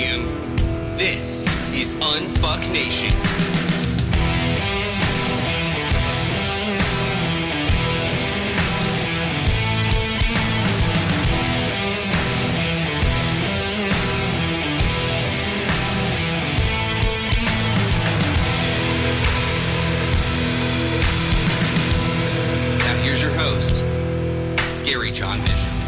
volume. This is Unfuck Nation. Now here's your host, Gary John Bishop.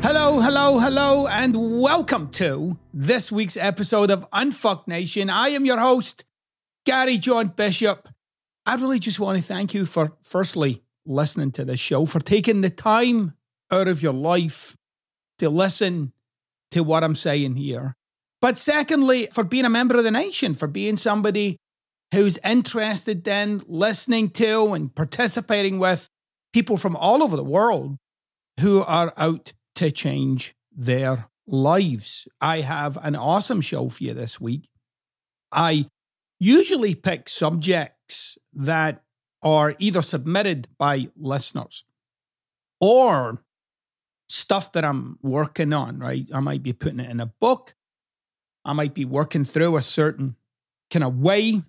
Hello, hello, hello, and welcome to this week's episode of Unfuck Nation. I am your host, Gary John Bishop. I really just want to thank you for, firstly, listening to this show, for taking the time out of your life to listen to what I'm saying here. But secondly, for being a member of the nation, for being somebody who's interested in listening to and participating with people from all over the world who are out to change their lives. I have an awesome show for you this week. I usually pick subjects that are either submitted by listeners or stuff that I'm working on, right? I might be putting it in a book. I might be working through a certain kind of way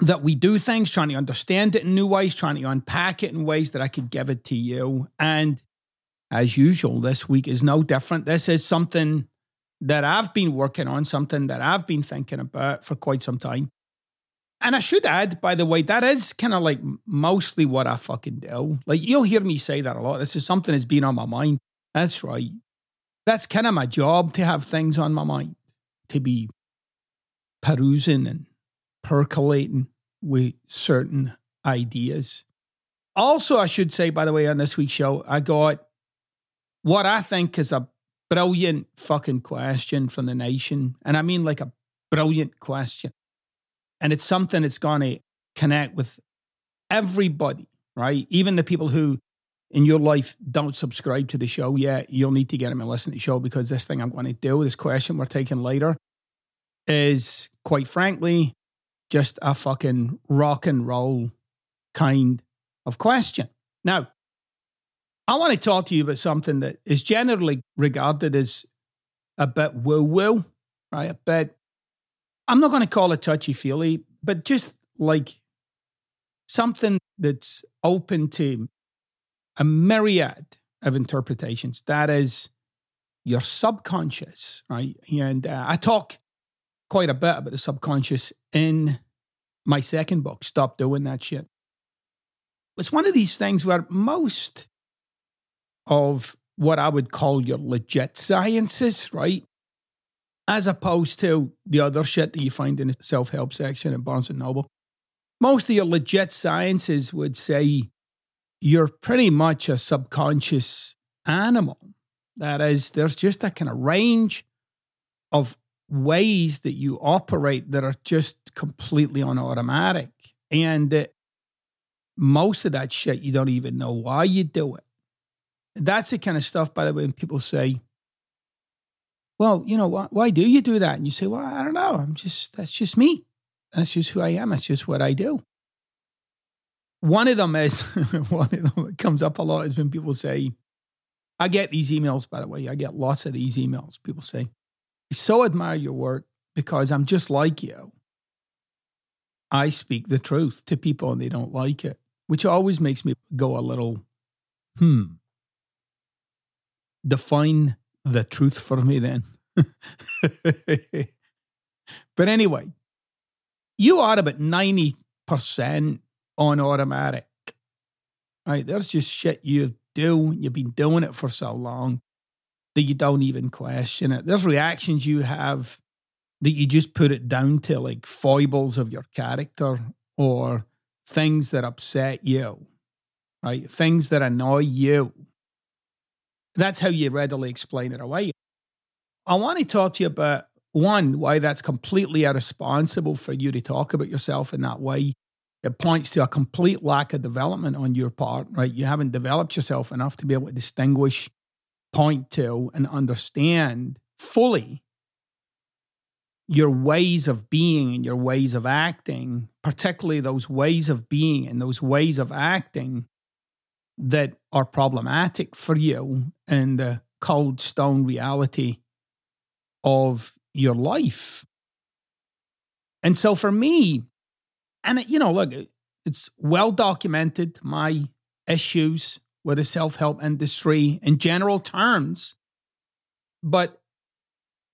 that we do things, trying to understand it in new ways, trying to unpack it in ways that I could give it to you. And as usual, this week is no different. This is something that I've been working on, something that I've been thinking about for quite some time. And I should add, by the way, that is kind of like mostly what I fucking do. Like you'll hear me say that a lot. This is something that's been on my mind. That's right. That's kind of my job to have things on my mind, to be perusing and percolating with certain ideas. Also, I should say, by the way, on this week's show, I got what I think is a brilliant fucking question from the nation. And I mean like a brilliant question. And it's something that's going to connect with everybody, right? Even the people who in your life don't subscribe to the show yet, you'll need to get them and listen to the show because this thing I'm going to do, this question we're taking later, is quite frankly just a fucking rock and roll kind of question. Now, I want to talk to you about something that is generally regarded as a bit woo woo, right? A bit, I'm not going to call it touchy feely, but just like something that's open to a myriad of interpretations. That is your subconscious, right? And uh, I talk quite a bit about the subconscious in my second book, Stop Doing That Shit. It's one of these things where most of what I would call your legit sciences, right? As opposed to the other shit that you find in the self help section at Barnes and Noble. Most of your legit sciences would say you're pretty much a subconscious animal. That is, there's just a kind of range of ways that you operate that are just completely on automatic. And uh, most of that shit, you don't even know why you do it. That's the kind of stuff, by the way, when people say, well, you know, why, why do you do that? And you say, well, I don't know. I'm just, that's just me. That's just who I am. That's just what I do. One of them is, one of them that comes up a lot is when people say, I get these emails, by the way. I get lots of these emails. People say, I so admire your work because I'm just like you. I speak the truth to people and they don't like it, which always makes me go a little, hmm. Define the truth for me then. but anyway, you are about 90% on automatic. Right? There's just shit you do. You've been doing it for so long that you don't even question it. There's reactions you have that you just put it down to like foibles of your character or things that upset you. right? Things that annoy you. That's how you readily explain it away. I want to talk to you about one, why that's completely irresponsible for you to talk about yourself in that way. It points to a complete lack of development on your part, right? You haven't developed yourself enough to be able to distinguish, point to, and understand fully your ways of being and your ways of acting, particularly those ways of being and those ways of acting that are problematic for you in the cold stone reality of your life. And so for me, and you know, look, it's well documented my issues with the self help industry in general terms. But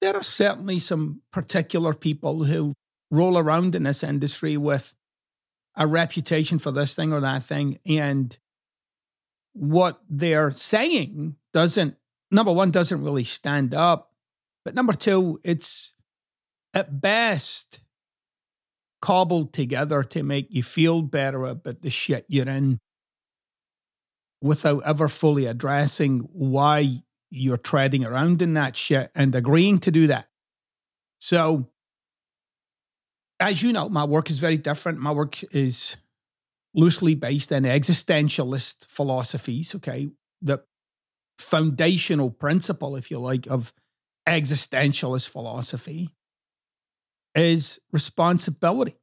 there are certainly some particular people who roll around in this industry with a reputation for this thing or that thing. And what they're saying doesn't, number one, doesn't really stand up. But number two, it's at best cobbled together to make you feel better about the shit you're in without ever fully addressing why you're treading around in that shit and agreeing to do that. So, as you know, my work is very different. My work is loosely based in existentialist philosophies, okay? The foundational principle, if you like, of existentialist philosophy is responsibility.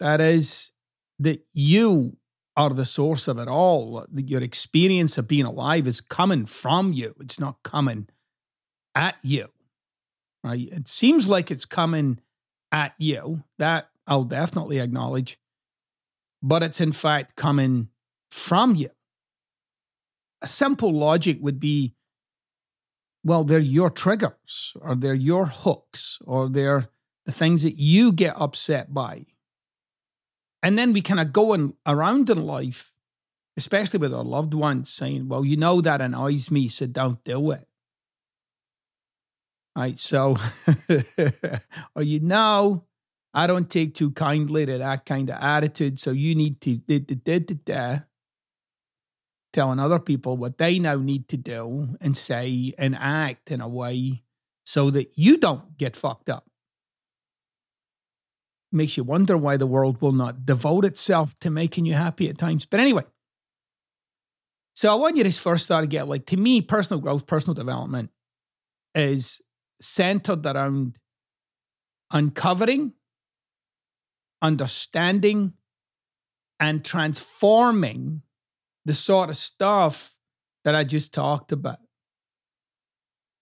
That is, that you are the source of it all. Your experience of being alive is coming from you, it's not coming at you. Right? It seems like it's coming at you. That I'll definitely acknowledge. But it's in fact coming from you. A simple logic would be well, they're your triggers or they're your hooks or they're the things that you get upset by. And then we kind of go in, around in life, especially with our loved ones, saying, Well, you know that annoys me, so don't do it. Right. So, or you know, I don't take too kindly to that kind of attitude. So you need to da, da, da, telling other people what they now need to do and say and act in a way so that you don't get fucked up makes you wonder why the world will not devote itself to making you happy at times. But anyway, so I want you to first start to get like, to me, personal growth, personal development is centered around uncovering, understanding, and transforming the sort of stuff that I just talked about.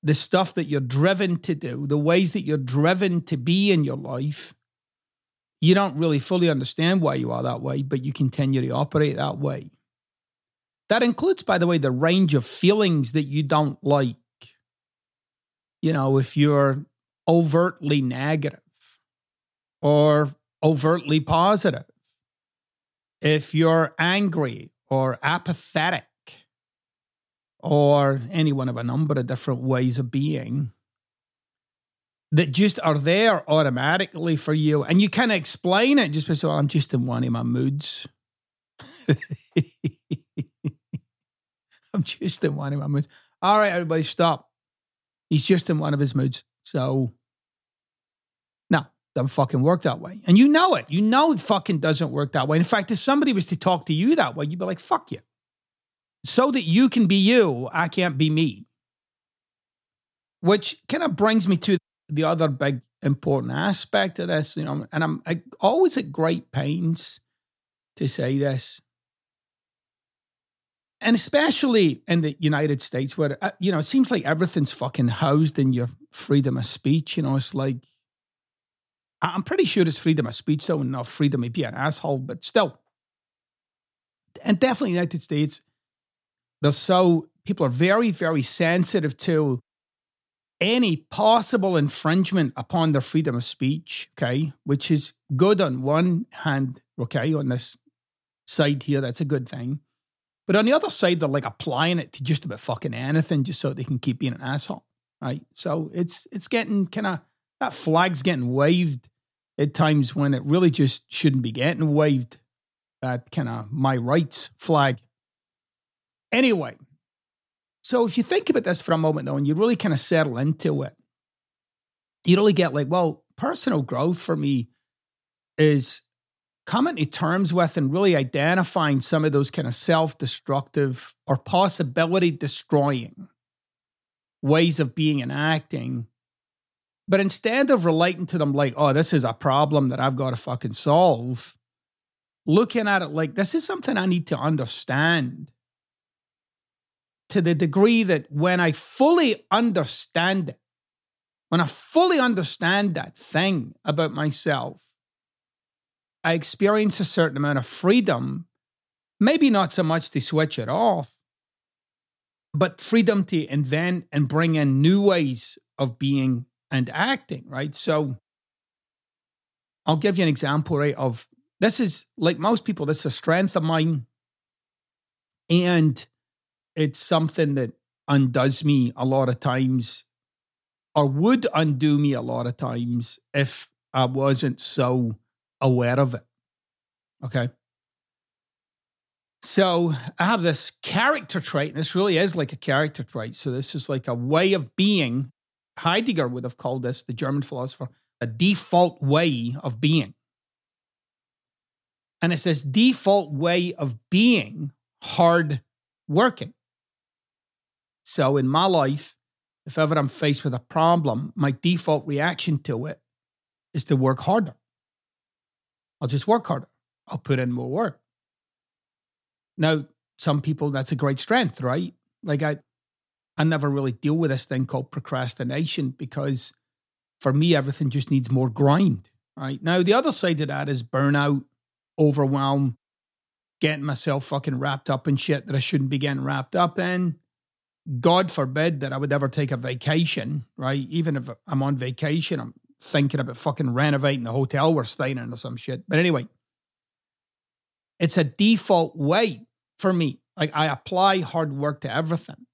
The stuff that you're driven to do, the ways that you're driven to be in your life you don't really fully understand why you are that way, but you continue to operate that way. That includes, by the way, the range of feelings that you don't like. You know, if you're overtly negative or overtly positive, if you're angry or apathetic or any one of a number of different ways of being, that just are there automatically for you. And you can explain it just by saying, I'm just in one of my moods. I'm just in one of my moods. All right, everybody, stop. He's just in one of his moods. So, doesn't fucking work that way. And you know it. You know it fucking doesn't work that way. In fact, if somebody was to talk to you that way, you'd be like, fuck you. So that you can be you, I can't be me. Which kind of brings me to the other big important aspect of this, you know, and I'm I, always at great pains to say this, and especially in the United States, where uh, you know it seems like everything's fucking housed in your freedom of speech. You know, it's like I'm pretty sure it's freedom of speech, though, and not freedom to be an asshole, but still, and definitely United States, they're so people are very very sensitive to any possible infringement upon their freedom of speech, okay, which is good on one hand, okay, on this side here, that's a good thing. But on the other side, they're like applying it to just about fucking anything just so they can keep being an asshole, right? So it's it's getting kind of that flag's getting waved at times when it really just shouldn't be getting waved. That kind of my rights flag, Anyway, so if you think about this for a moment though, and you really kind of settle into it, you really get like, well, personal growth for me is coming to terms with and really identifying some of those kind of self destructive or possibility destroying ways of being and acting. But instead of relating to them like, oh, this is a problem that I've got to fucking solve, looking at it like, this is something I need to understand. To the degree that when I fully understand it, when I fully understand that thing about myself, I experience a certain amount of freedom, maybe not so much to switch it off, but freedom to invent and bring in new ways of being and acting, right? So I'll give you an example, right? Of this is like most people, this is a strength of mine. And it's something that undoes me a lot of times or would undo me a lot of times if I wasn't so aware of it. Okay. So I have this character trait, and this really is like a character trait. So this is like a way of being. Heidegger would have called this, the German philosopher, a default way of being. And it's this default way of being hard working. So in my life, if ever I'm faced with a problem, my default reaction to it is to work harder. I'll just work harder. I'll put in more work. Now, some people, that's a great strength, right? Like I, I never really deal with this thing called procrastination because for me, everything just needs more grind, right? Now, the other side of that is burnout, overwhelm, getting myself fucking wrapped up in shit that I shouldn't be getting wrapped up in. God forbid that I would ever take a vacation, right? Even if I'm on vacation, I'm thinking about fucking renovating the hotel we're staying in or some shit. But anyway, it's a default way for me. Like I apply hard work to everything.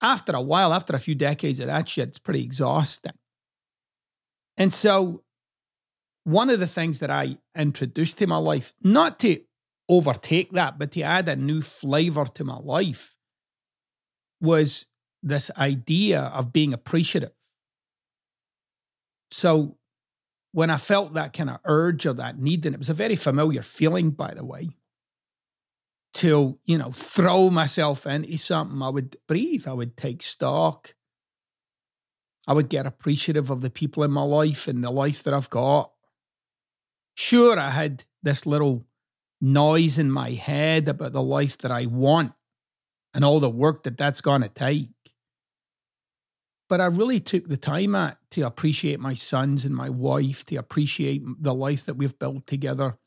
After a while, after a few decades of that shit, it's pretty exhausting. And so, one of the things that I introduced to my life, not to overtake that, but to add a new flavor to my life, was this idea of being appreciative. So when I felt that kind of urge or that need, and it was a very familiar feeling, by the way, to, you know, throw myself into something, I would breathe, I would take stock. I would get appreciative of the people in my life and the life that I've got. Sure, I had this little noise in my head about the life that I want and all the work that that's going to take. But I really took the time out to appreciate my sons and my wife, to appreciate the life that we've built together.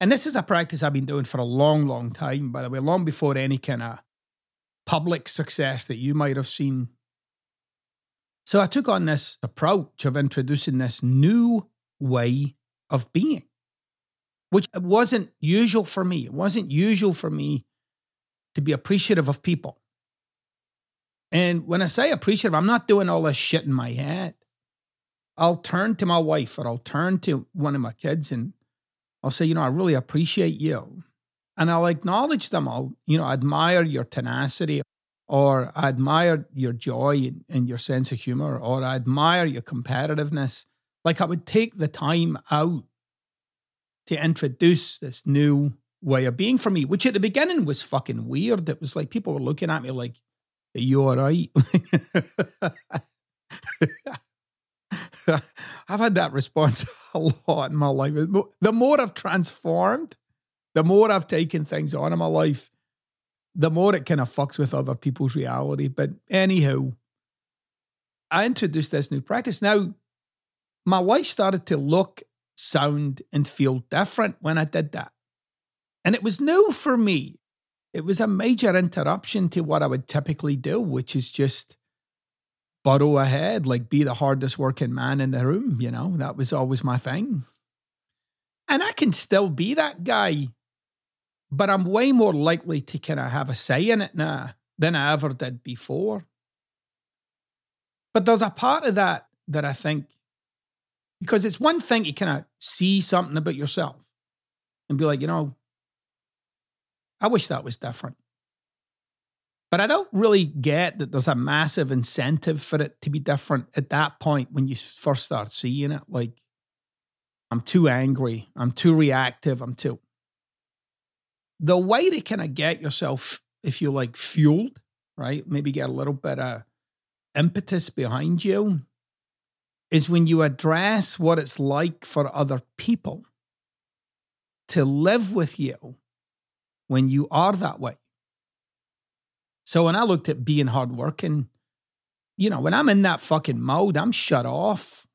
And this is a practice I've been doing for a long, long time, by the way, long before any kind of public success that you might have seen. So I took on this approach of introducing this new way of being, which wasn't usual for me. It wasn't usual for me to be appreciative of people. And when I say appreciative, I'm not doing all this shit in my head. I'll turn to my wife or I'll turn to one of my kids and I'll say, you know, I really appreciate you. And I'll acknowledge them. I'll, you know, admire your tenacity or I admire your joy and your sense of humor or I admire your competitiveness. Like I would take the time out to introduce this new way of being for me, which at the beginning was fucking weird. It was like people were looking at me like, Are you all right? I've had that response a lot in my life. The more I've transformed, the more I've taken things on in my life, the more it kind of fucks with other people's reality. But anyhow, I introduced this new practice. Now, my life started to look, sound, and feel different when I did that. And it was new for me. It was a major interruption to what I would typically do, which is just burrow ahead, like be the hardest working man in the room. You know, that was always my thing. And I can still be that guy, but I'm way more likely to kind of have a say in it now than I ever did before. But there's a part of that that I think, because it's one thing to kind of see something about yourself and be like, you know, I wish that was different. But I don't really get that there's a massive incentive for it to be different at that point when you first start seeing it. Like, I'm too angry. I'm too reactive. I'm too. The way to kind of get yourself, if you like, fueled, right? Maybe get a little bit of impetus behind you is when you address what it's like for other people to live with you when you are that way. So when I looked at being hardworking, you know, when I'm in that fucking mode, I'm shut off.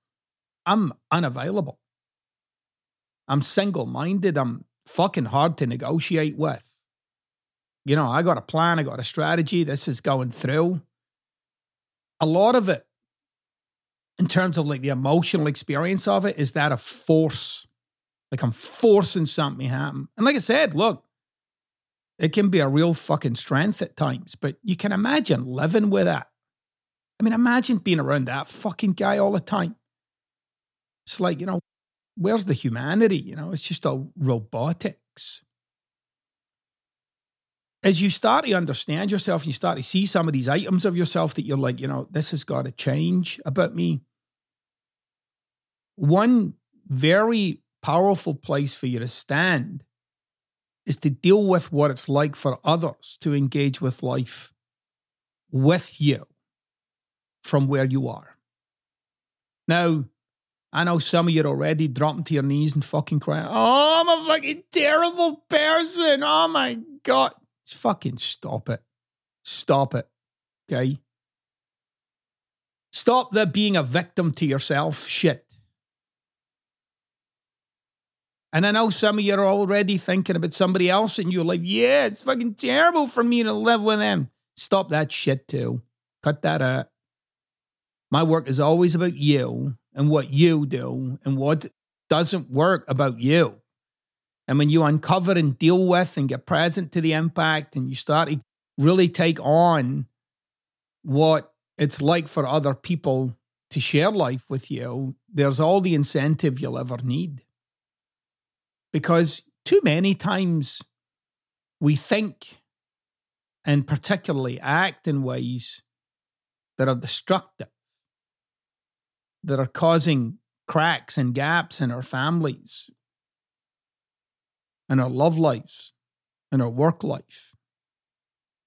I'm unavailable. I'm single minded. I'm fucking hard to negotiate with. You know, I got a plan, I got a strategy. This is going through. A lot of it, in terms of like the emotional experience of it, is that a force. Like I'm forcing something happen. And like I said, look, it can be a real fucking strength at times, but you can imagine living with that. I mean, imagine being around that fucking guy all the time. It's like, you know, where's the humanity? You know, it's just all robotics. As you start to understand yourself and you start to see some of these items of yourself that you're like, you know, this has got to change about me. One very powerful place for you to stand is to deal with what it's like for others to engage with life with you from where you are. Now, I know some of you are already dropping to your knees and fucking crying, Oh, I'm a fucking terrible person. Oh my God. Just fucking stop it. Stop it. Okay? Stop the being a victim to yourself shit. And I know some of you are already thinking about somebody else and you're like, yeah, it's fucking terrible for me to live with them. Stop that shit too. Cut that out. My work is always about you and what you do and what doesn't work about you. And when you uncover and deal with and get present to the impact and you start to really take on what it's like for other people to share life with you, there's all the incentive you'll ever need. Because too many times we think and particularly act in ways that are destructive that are causing cracks and gaps in our families, in our love lives, in our work life.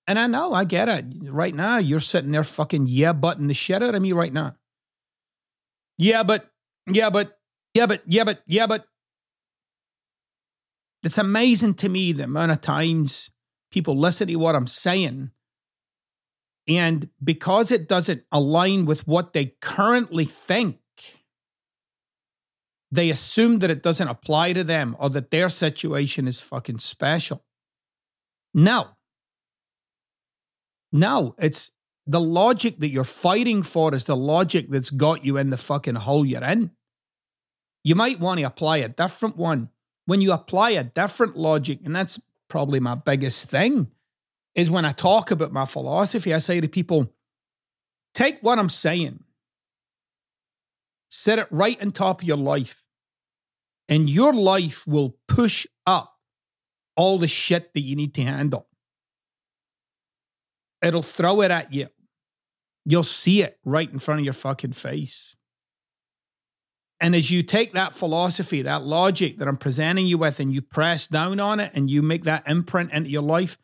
And I know, I get it. Right now, you're sitting there fucking yeah butting the shit out of me right now. Yeah, but, yeah, but, yeah, but, yeah, but, yeah, but. It's amazing to me the amount of times people listen to what I'm saying and because it doesn't align with what they currently think, they assume that it doesn't apply to them or that their situation is fucking special. No. No, it's the logic that you're fighting for is the logic that's got you in the fucking hole you're in. You might want to apply a different one. When you apply a different logic, and that's probably my biggest thing, is when I talk about my philosophy, I say to people, take what I'm saying, set it right on top of your life, and your life will push up all the shit that you need to handle. It'll throw it at you. You'll see it right in front of your fucking face. And as you take that philosophy, that logic that I'm presenting you with, and you press down on it and you make that imprint into your life,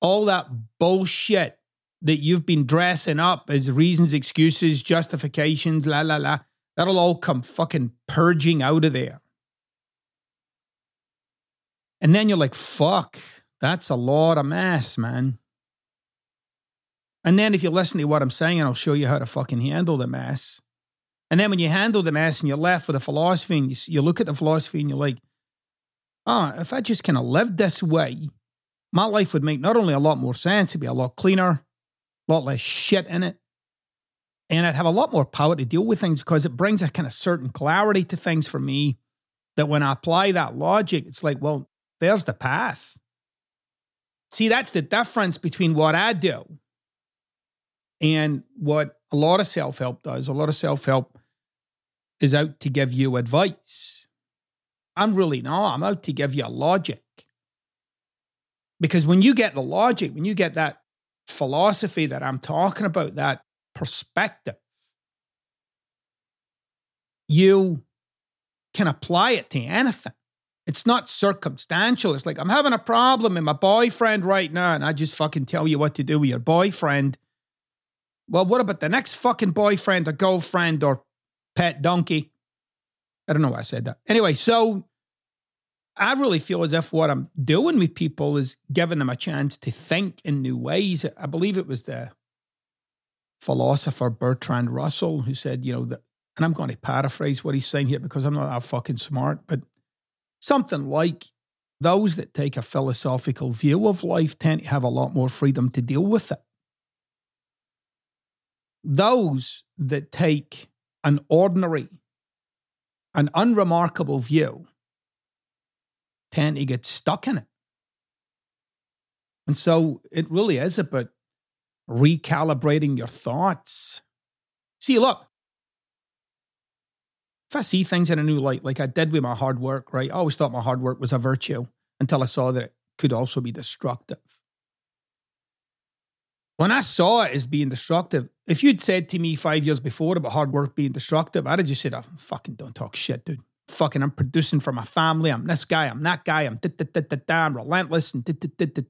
all that bullshit that you've been dressing up as reasons, excuses, justifications, la la la, that'll all come fucking purging out of there. And then you're like, fuck, that's a lot of mess, man. And then if you listen to what I'm saying, I'll show you how to fucking handle the mess. And then when you handle the mess and you're left with a philosophy and you, you look at the philosophy and you're like, oh, if I just kind of lived this way, my life would make not only a lot more sense, it'd be a lot cleaner, a lot less shit in it. And I'd have a lot more power to deal with things because it brings a kind of certain clarity to things for me that when I apply that logic, it's like, well, there's the path. See, that's the difference between what I do and what a lot of self help does. A lot of self help is out to give you advice. I'm really not. I'm out to give you logic. Because when you get the logic, when you get that philosophy that I'm talking about, that perspective, you can apply it to anything. It's not circumstantial. It's like, I'm having a problem with my boyfriend right now, and I just fucking tell you what to do with your boyfriend. Well, what about the next fucking boyfriend or girlfriend or pet donkey? I don't know why I said that. Anyway, so I really feel as if what I'm doing with people is giving them a chance to think in new ways. I believe it was the philosopher Bertrand Russell who said, you know, that, and I'm going to paraphrase what he's saying here because I'm not that fucking smart, but something like those that take a philosophical view of life tend to have a lot more freedom to deal with it. Those that take an ordinary, an unremarkable view tend to get stuck in it. And so it really is about recalibrating your thoughts. See, look, if I see things in a new light, like I did with my hard work, right? I always thought my hard work was a virtue until I saw that it could also be destructive. When I saw it as being destructive, if you'd said to me five years before about hard work being destructive, I'd have just said, oh, fucking don't talk shit, dude. Fucking, I'm producing for my family. I'm this guy. I'm that guy. I'm da da da da da. I'm relentless and da da da da.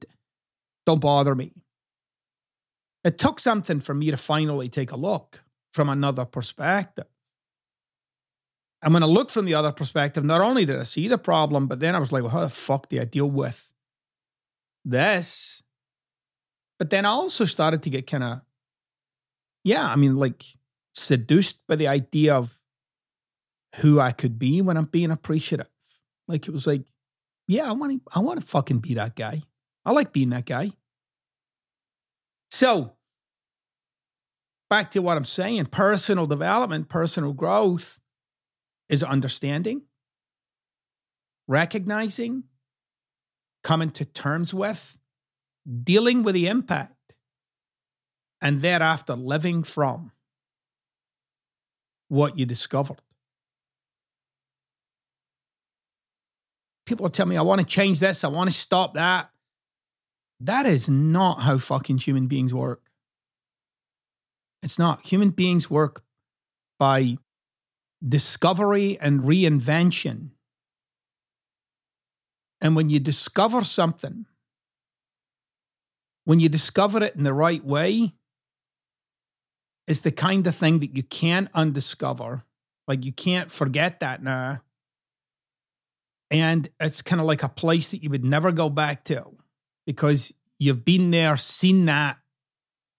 Don't bother me. It took something for me to finally take a look from another perspective. And when I looked from the other perspective, not only did I see the problem, but then I was like, well, how the fuck do I deal with this? But then I also started to get kind of, yeah, I mean, like seduced by the idea of who I could be when I'm being appreciative. Like it was like, yeah, I want to, I want to fucking be that guy. I like being that guy. So, back to what I'm saying personal development, personal growth is understanding, recognizing, coming to terms with, dealing with the impact, and thereafter living from what you discovered. People tell me, I want to change this, I want to stop that. That is not how fucking human beings work. It's not. Human beings work by discovery and reinvention. And when you discover something, when you discover it in the right way, it's the kind of thing that you can't undiscover. Like you can't forget that now. And it's kind of like a place that you would never go back to because you've been there, seen that,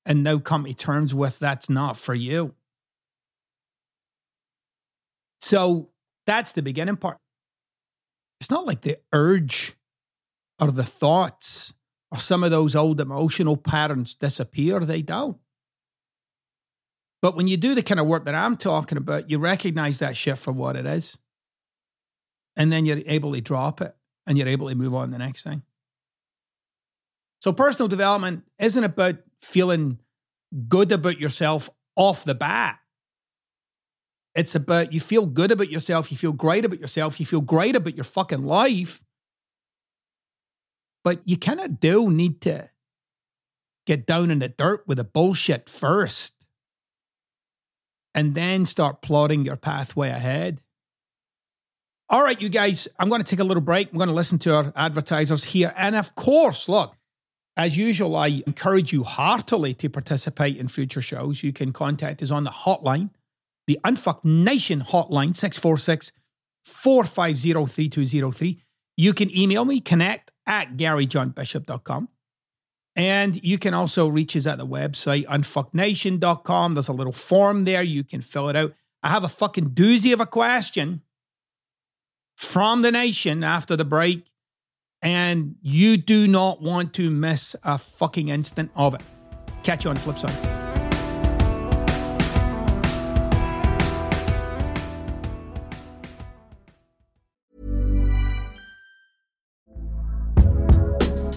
and now come to terms with that's not for you. So that's the beginning part. It's not like the urge or the thoughts or some of those old emotional patterns disappear, they don't. But when you do the kind of work that I'm talking about, you recognize that shift for what it is. And then you're able to drop it and you're able to move on to the next thing. So, personal development isn't about feeling good about yourself off the bat. It's about you feel good about yourself, you feel great about yourself, you feel great about your fucking life. But you kind of do need to get down in the dirt with the bullshit first and then start plotting your pathway ahead. All right, you guys, I'm going to take a little break. I'm going to listen to our advertisers here. And of course, look, as usual, I encourage you heartily to participate in future shows. You can contact us on the hotline the Unfuck Nation hotline, 646 450 3203. You can email me, connect at garyjohnbishop.com. And you can also reach us at the website, unfucknation.com. There's a little form there. You can fill it out. I have a fucking doozy of a question from the nation after the break. And you do not want to miss a fucking instant of it. Catch you on the flip side.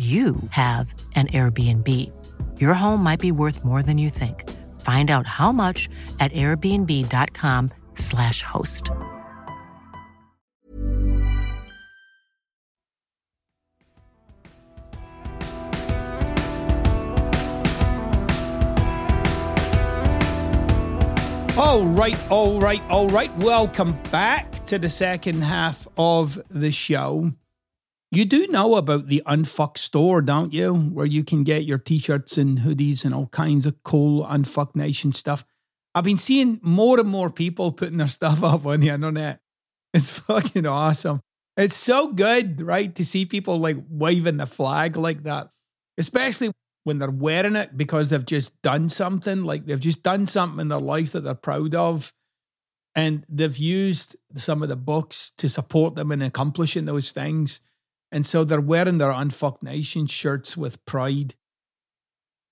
you have an Airbnb. Your home might be worth more than you think. Find out how much at airbnb.com/slash host. All right, all right, all right. Welcome back to the second half of the show. You do know about the Unfuck store, don't you? Where you can get your t shirts and hoodies and all kinds of cool Unfuck Nation stuff. I've been seeing more and more people putting their stuff up on the internet. It's fucking awesome. It's so good, right? To see people like waving the flag like that, especially when they're wearing it because they've just done something, like they've just done something in their life that they're proud of. And they've used some of the books to support them in accomplishing those things. And so they're wearing their Unfuck Nation shirts with pride.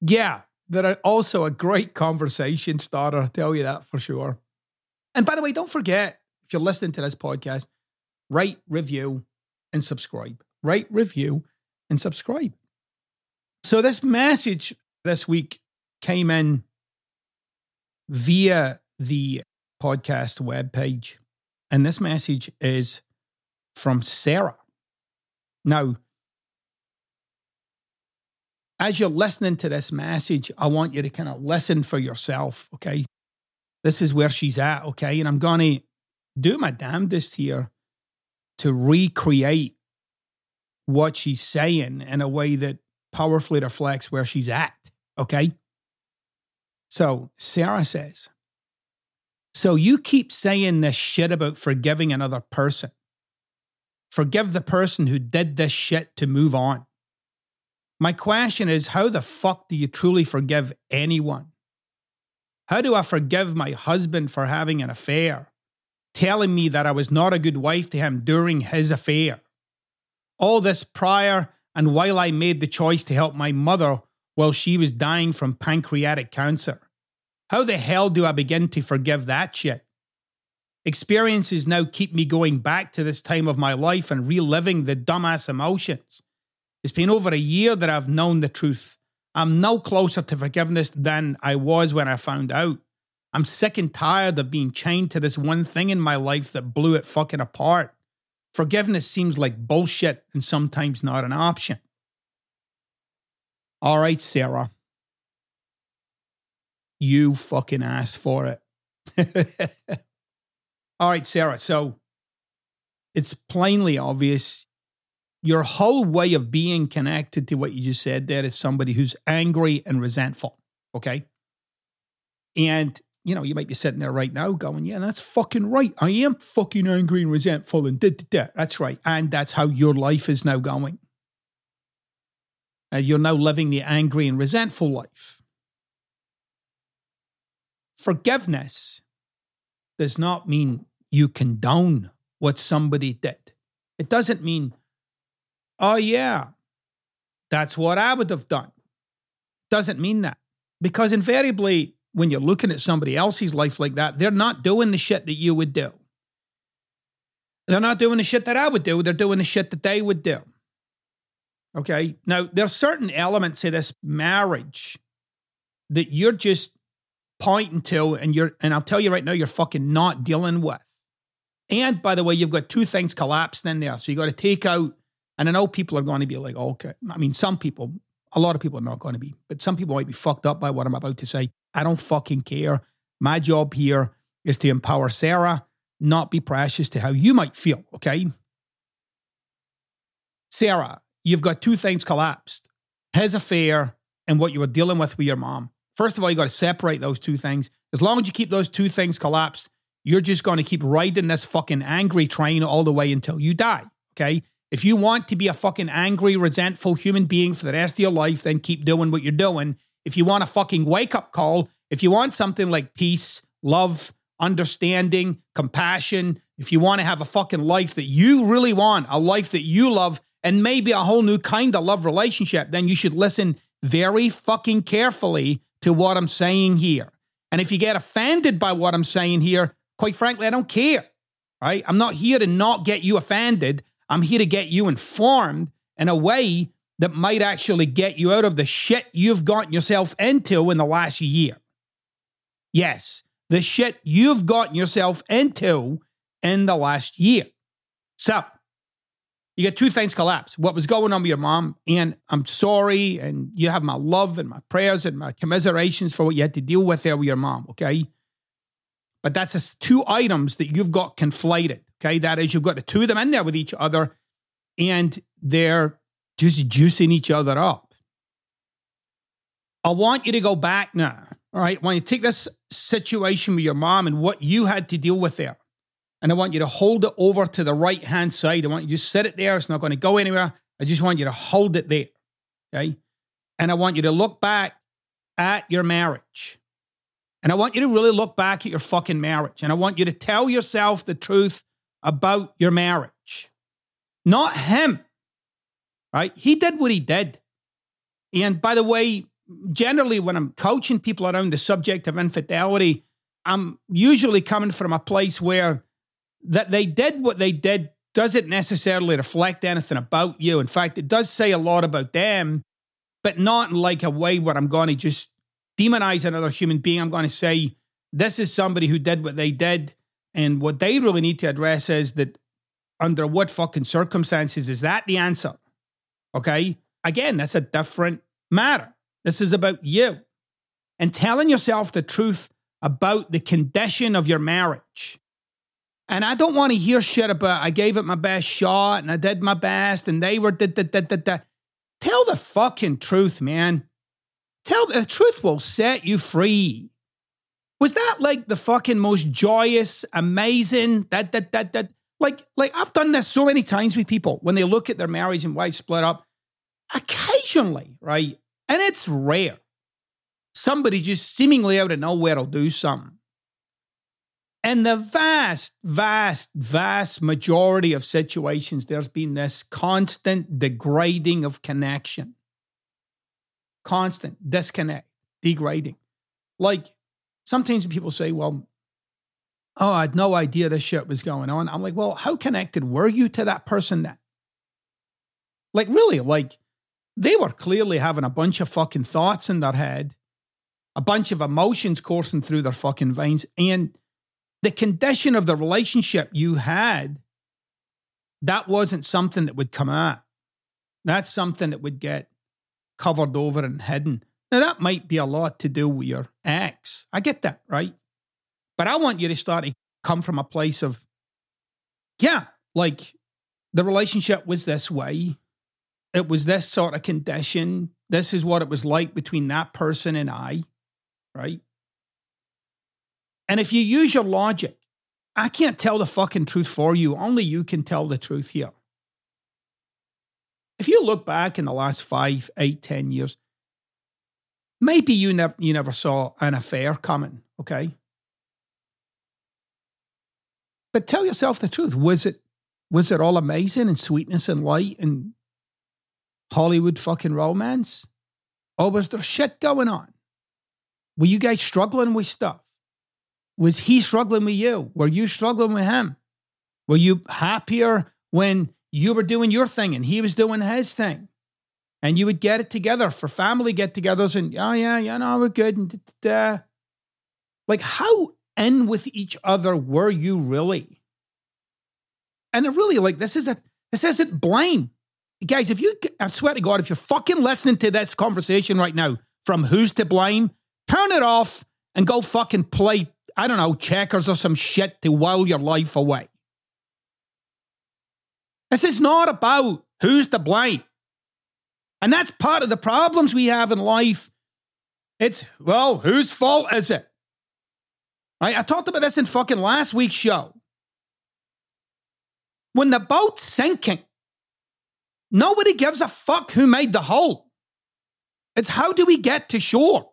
Yeah, they're also a great conversation starter, I'll tell you that for sure. And by the way, don't forget, if you're listening to this podcast, rate, review, and subscribe. Rate, review, and subscribe. So this message this week came in via the podcast webpage. And this message is from Sarah. Now, as you're listening to this message, I want you to kind of listen for yourself, okay? This is where she's at, okay? And I'm going to do my damnedest here to recreate what she's saying in a way that powerfully reflects where she's at, okay? So Sarah says, So you keep saying this shit about forgiving another person. Forgive the person who did this shit to move on. My question is how the fuck do you truly forgive anyone? How do I forgive my husband for having an affair, telling me that I was not a good wife to him during his affair? All this prior and while I made the choice to help my mother while she was dying from pancreatic cancer. How the hell do I begin to forgive that shit? Experiences now keep me going back to this time of my life and reliving the dumbass emotions. It's been over a year that I've known the truth. I'm no closer to forgiveness than I was when I found out. I'm sick and tired of being chained to this one thing in my life that blew it fucking apart. Forgiveness seems like bullshit and sometimes not an option. All right, Sarah. You fucking asked for it. All right, Sarah. So it's plainly obvious your whole way of being connected to what you just said there is somebody who's angry and resentful. Okay. And you know, you might be sitting there right now going, yeah, that's fucking right. I am fucking angry and resentful and da da da. That's right. And that's how your life is now going. Uh, you're now living the angry and resentful life. Forgiveness does not mean you condone what somebody did. It doesn't mean, oh, yeah, that's what I would have done. Doesn't mean that. Because invariably, when you're looking at somebody else's life like that, they're not doing the shit that you would do. They're not doing the shit that I would do. They're doing the shit that they would do. Okay. Now, there's certain elements of this marriage that you're just pointing to, and you're, and I'll tell you right now, you're fucking not dealing with. And by the way, you've got two things collapsed in there. So you got to take out, and I know people are going to be like, okay. I mean, some people, a lot of people are not going to be, but some people might be fucked up by what I'm about to say. I don't fucking care. My job here is to empower Sarah, not be precious to how you might feel, okay? Sarah, you've got two things collapsed his affair and what you were dealing with with your mom. First of all, you got to separate those two things. As long as you keep those two things collapsed, you're just going to keep riding this fucking angry train all the way until you die, okay? If you want to be a fucking angry, resentful human being for the rest of your life, then keep doing what you're doing if you want a fucking wake up call, if you want something like peace, love, understanding, compassion, if you want to have a fucking life that you really want, a life that you love, and maybe a whole new kind of love relationship, then you should listen very fucking carefully to what I'm saying here. And if you get offended by what I'm saying here, quite frankly, I don't care. Right? I'm not here to not get you offended. I'm here to get you informed in a way that might actually get you out of the shit you've gotten yourself into in the last year. Yes, the shit you've gotten yourself into in the last year. So, you get two things collapse. What was going on with your mom, and I'm sorry, and you have my love and my prayers and my commiserations for what you had to deal with there with your mom, okay? But that's just two items that you've got conflated, okay? That is, you've got the two of them in there with each other, and they're just juicing each other up. I want you to go back now, all right? When you take this situation with your mom and what you had to deal with there, and I want you to hold it over to the right hand side. I want you to set it there. It's not going to go anywhere. I just want you to hold it there. Okay. And I want you to look back at your marriage. And I want you to really look back at your fucking marriage. And I want you to tell yourself the truth about your marriage. Not him. Right? He did what he did. And by the way, generally when I'm coaching people around the subject of infidelity, I'm usually coming from a place where that they did what they did doesn't necessarily reflect anything about you. In fact, it does say a lot about them, but not in like a way where I'm going to just demonize another human being. I'm going to say, this is somebody who did what they did. And what they really need to address is that under what fucking circumstances is that the answer? Okay. Again, that's a different matter. This is about you and telling yourself the truth about the condition of your marriage. And I don't want to hear shit about I gave it my best shot and I did my best and they were da da da da da. Tell the fucking truth, man. Tell the truth will set you free. Was that like the fucking most joyous, amazing that that that that like like I've done this so many times with people when they look at their marriage and wife split up. Occasionally, right? And it's rare. Somebody just seemingly out of nowhere will do something. And the vast, vast, vast majority of situations, there's been this constant degrading of connection. Constant disconnect, degrading. Like sometimes people say, well, oh, I had no idea this shit was going on. I'm like, well, how connected were you to that person then? Like, really, like they were clearly having a bunch of fucking thoughts in their head, a bunch of emotions coursing through their fucking veins. And the condition of the relationship you had, that wasn't something that would come out. That's something that would get covered over and hidden. Now, that might be a lot to do with your ex. I get that, right? But I want you to start to come from a place of, yeah, like the relationship was this way. It was this sort of condition. This is what it was like between that person and I, right? And if you use your logic, I can't tell the fucking truth for you. Only you can tell the truth here. If you look back in the last five, eight, ten years, maybe you never you never saw an affair coming, okay? But tell yourself the truth. Was it was it all amazing and sweetness and light and Hollywood fucking romance? Or was there shit going on? Were you guys struggling with stuff? Was he struggling with you? Were you struggling with him? Were you happier when you were doing your thing and he was doing his thing? And you would get it together for family get togethers and, oh, yeah, yeah, no, we're good. And. Like, how in with each other were you really? And it really, like, this is a, this isn't blame. Guys, if you, I swear to God, if you're fucking listening to this conversation right now from who's to blame, turn it off and go fucking play I don't know, checkers or some shit to while your life away. This is not about who's to blame. And that's part of the problems we have in life. It's, well, whose fault is it? Right? I talked about this in fucking last week's show. When the boat's sinking, nobody gives a fuck who made the hole. It's how do we get to shore?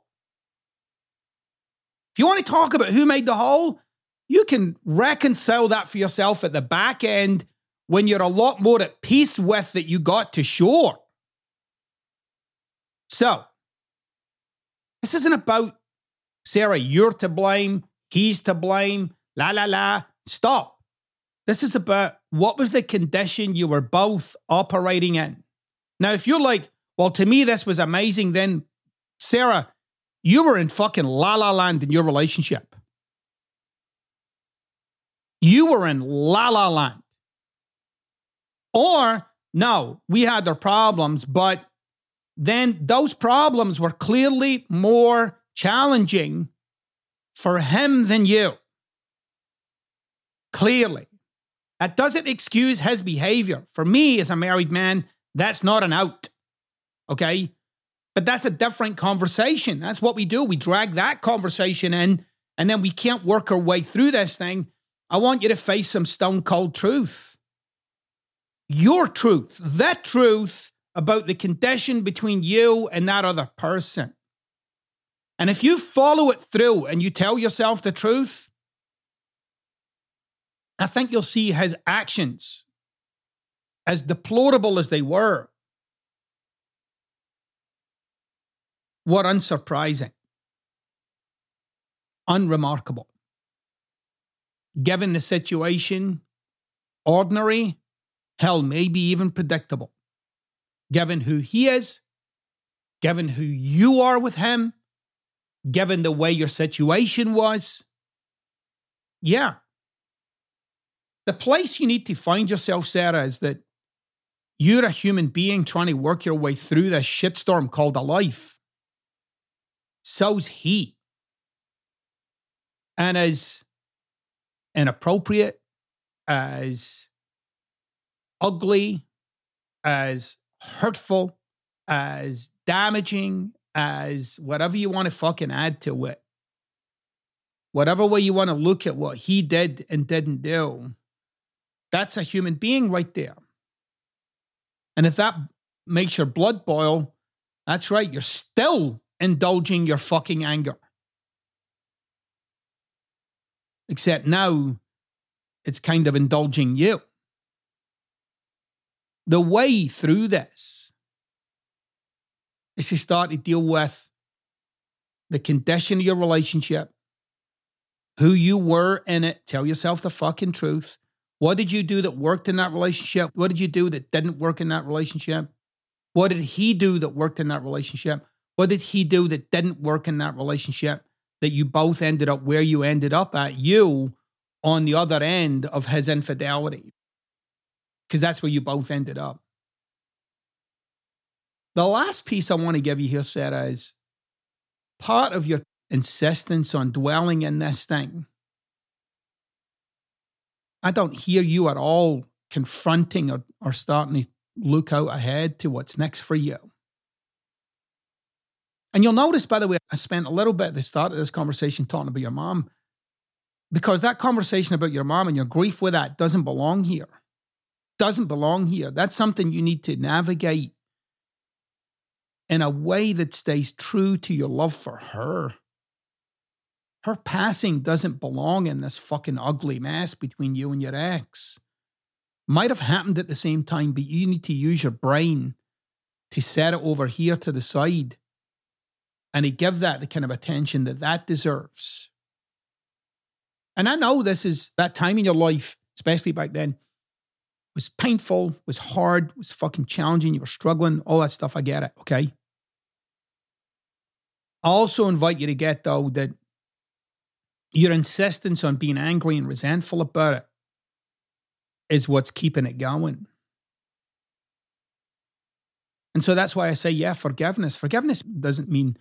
If you want to talk about who made the hole, you can reconcile that for yourself at the back end when you're a lot more at peace with that you got to shore. So, This isn't about, Sarah, you're to blame, he's to blame, la la la. Stop. This is about what was the condition you were both operating in. Now, if you're like, well, to me, this was amazing, then Sarah, you were in fucking la la land in your relationship. You were in la la land. Or, no, we had our problems, but then those problems were clearly more challenging for him than you. Clearly. That doesn't excuse his behavior. For me, as a married man, that's not an out. Okay? But that's a different conversation. That's what we do. We drag that conversation in, and then we can't work our way through this thing. I want you to face some stone cold truth. Your truth, the truth about the condition between you and that other person. And if you follow it through and you tell yourself the truth, I think you'll see his actions, as deplorable as they were, were unsurprising, unremarkable. Given the situation, ordinary, hell, maybe even predictable. Given who he is, given who you are with him, given the way your situation was, yeah, the place you need to find yourself, Sarah, is that you're a human being trying to work your way through this shitstorm called a life. So's he. And as inappropriate, as ugly, as hurtful, as damaging, as whatever you want to fucking add to it, whatever way you want to look at what he did and didn't do, that's a human being right there. And if that makes your blood boil, that's right, you're still indulging your fucking anger. Except now it's kind of indulging you. The way through this is to start to deal with the condition of your relationship, who you were in it, tell yourself the fucking truth, what did you do that worked in that relationship? What did you do that didn't work in that relationship? What did he do that worked in that relationship? What did he do that didn't work in that relationship that you both ended up where you ended up at? You on the other end of his infidelity. Because that's where you both ended up. The last piece I want to give you here, Sarah, is part of your insistence on dwelling in this thing I don't hear you at all confronting or, or starting to look out ahead to what's next for you. And you'll notice, by the way, I spent a little bit at the start of this conversation talking about your mom because that conversation about your mom and your grief with that doesn't belong here. Doesn't belong here. That's something you need to navigate in a way that stays true to your love for her. Her passing doesn't belong in this fucking ugly mess between you and your ex. Might have happened at the same time, but you need to use your brain to set it over here to the side and to give that the kind of attention that that deserves. And I know this is that time in your life, especially back then, was painful, was hard, was fucking challenging. You were struggling, all that stuff. I get it. Okay. I also invite you to get, though, that your insistence on being angry and resentful about it is what's keeping it going. And so that's why I say, yeah, forgiveness. Forgiveness doesn't mean,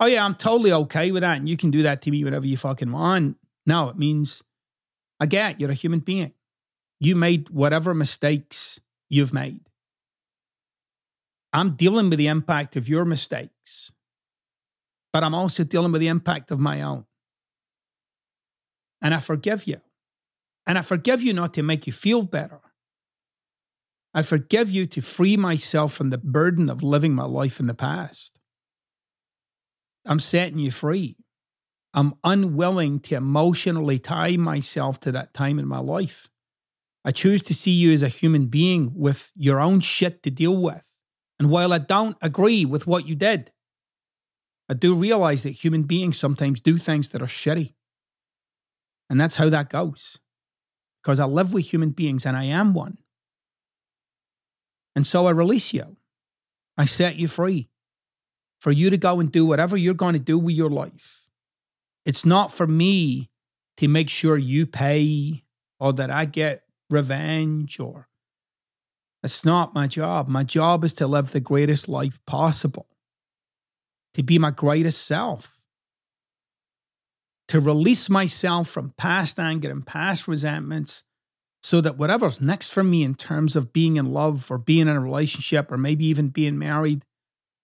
oh, yeah, I'm totally okay with that. And you can do that to me whenever you fucking want. No, it means, I get you're a human being. You made whatever mistakes you've made. I'm dealing with the impact of your mistakes, but I'm also dealing with the impact of my own and I forgive you. And I forgive you not to make you feel better. I forgive you to free myself from the burden of living my life in the past. I'm setting you free. I'm unwilling to emotionally tie myself to that time in my life. I choose to see you as a human being with your own shit to deal with. And while I don't agree with what you did, I do realize that human beings sometimes do things that are shitty. And that's how that goes. Because I live with human beings and I am one. And so I release you. I set you free for you to go and do whatever you're going to do with your life. It's not for me to make sure you pay or that I get revenge or it's not my job. My job is to live the greatest life possible, to be my greatest self, to release myself from past anger and past resentments so that whatever's next for me in terms of being in love or being in a relationship or maybe even being married,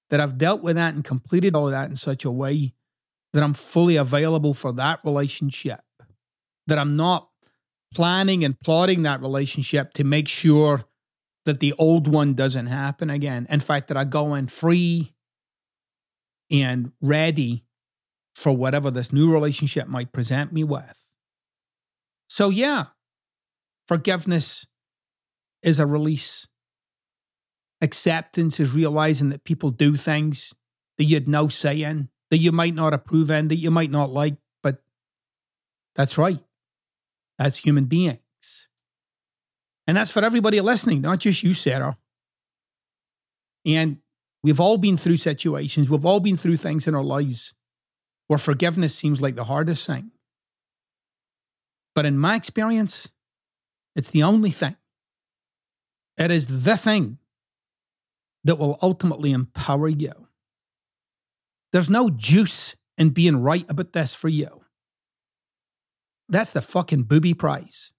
that I've dealt with that and completed all of that in such a way that I'm fully available for that relationship, that I'm not planning and plotting that relationship to make sure that the old one doesn't happen again. In fact, that I go in free and ready for whatever this new relationship might present me with. So, yeah, forgiveness is a release. Acceptance is realizing that people do things that you had no say in, that you might not approve in, that you might not like, but that's right. That's human beings. And that's for everybody listening, not just you, Sarah. And we've all been through situations, we've all been through things in our lives where forgiveness seems like the hardest thing. But in my experience, it's the only thing. It is the thing that will ultimately empower you. There's no juice in being right about this for you. That's the fucking booby prize.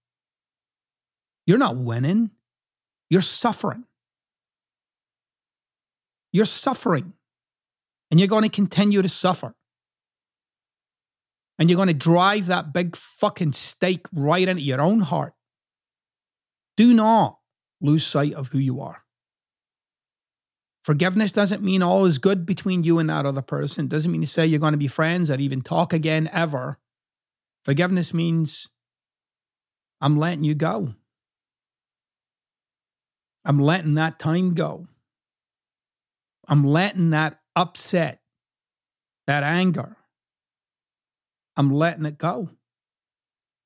You're not winning, you're suffering. You're suffering. And you're going to continue to suffer. And you're going to drive that big fucking stake right into your own heart. Do not lose sight of who you are. Forgiveness doesn't mean all is good between you and that other person. It Doesn't mean to say you're going to be friends or even talk again ever. Forgiveness means I'm letting you go. I'm letting that time go. I'm letting that upset, that anger, I'm letting it go.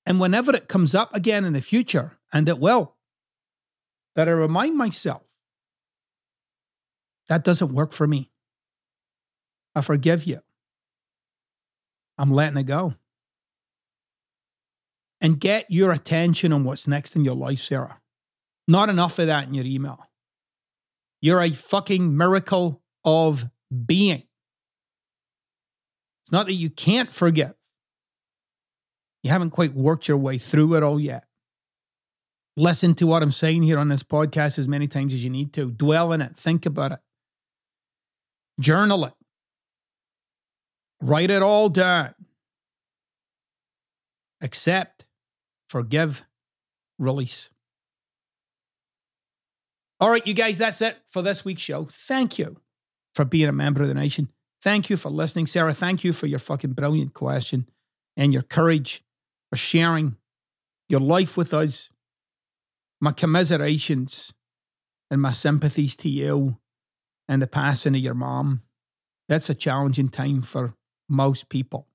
And whenever it comes up again in the future, and it will, that I remind myself that doesn't work for me. I forgive you. I'm letting it go. And get your attention on what's next in your life, Sarah. Not enough of that in your email. You're a fucking miracle of being. It's not that you can't forgive. You haven't quite worked your way through it all yet. Listen to what I'm saying here on this podcast as many times as you need to. Dwell in it. Think about it. Journal it. Write it all down. Accept, forgive, release. All right, you guys, that's it for this week's show. Thank you for being a member of the nation. Thank you for listening. Sarah, thank you for your fucking brilliant question and your courage for sharing your life with us. My commiserations and my sympathies to you and the passing of your mom. That's a challenging time for most people.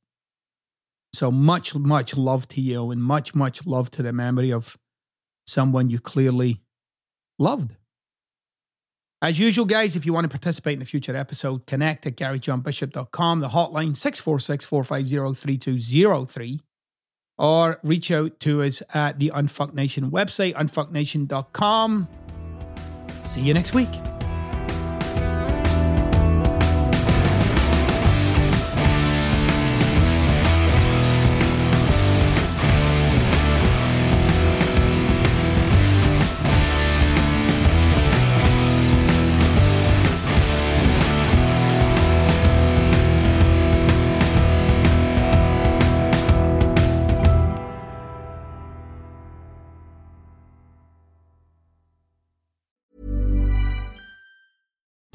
So much, much love to you and much, much love to the memory of someone you clearly loved. As usual, guys, if you want to participate in a future episode, connect at garyjohnbishop.com, the hotline 646 450 3203, or reach out to us at the Unfuck Nation website, unfucknation.com. See you next week.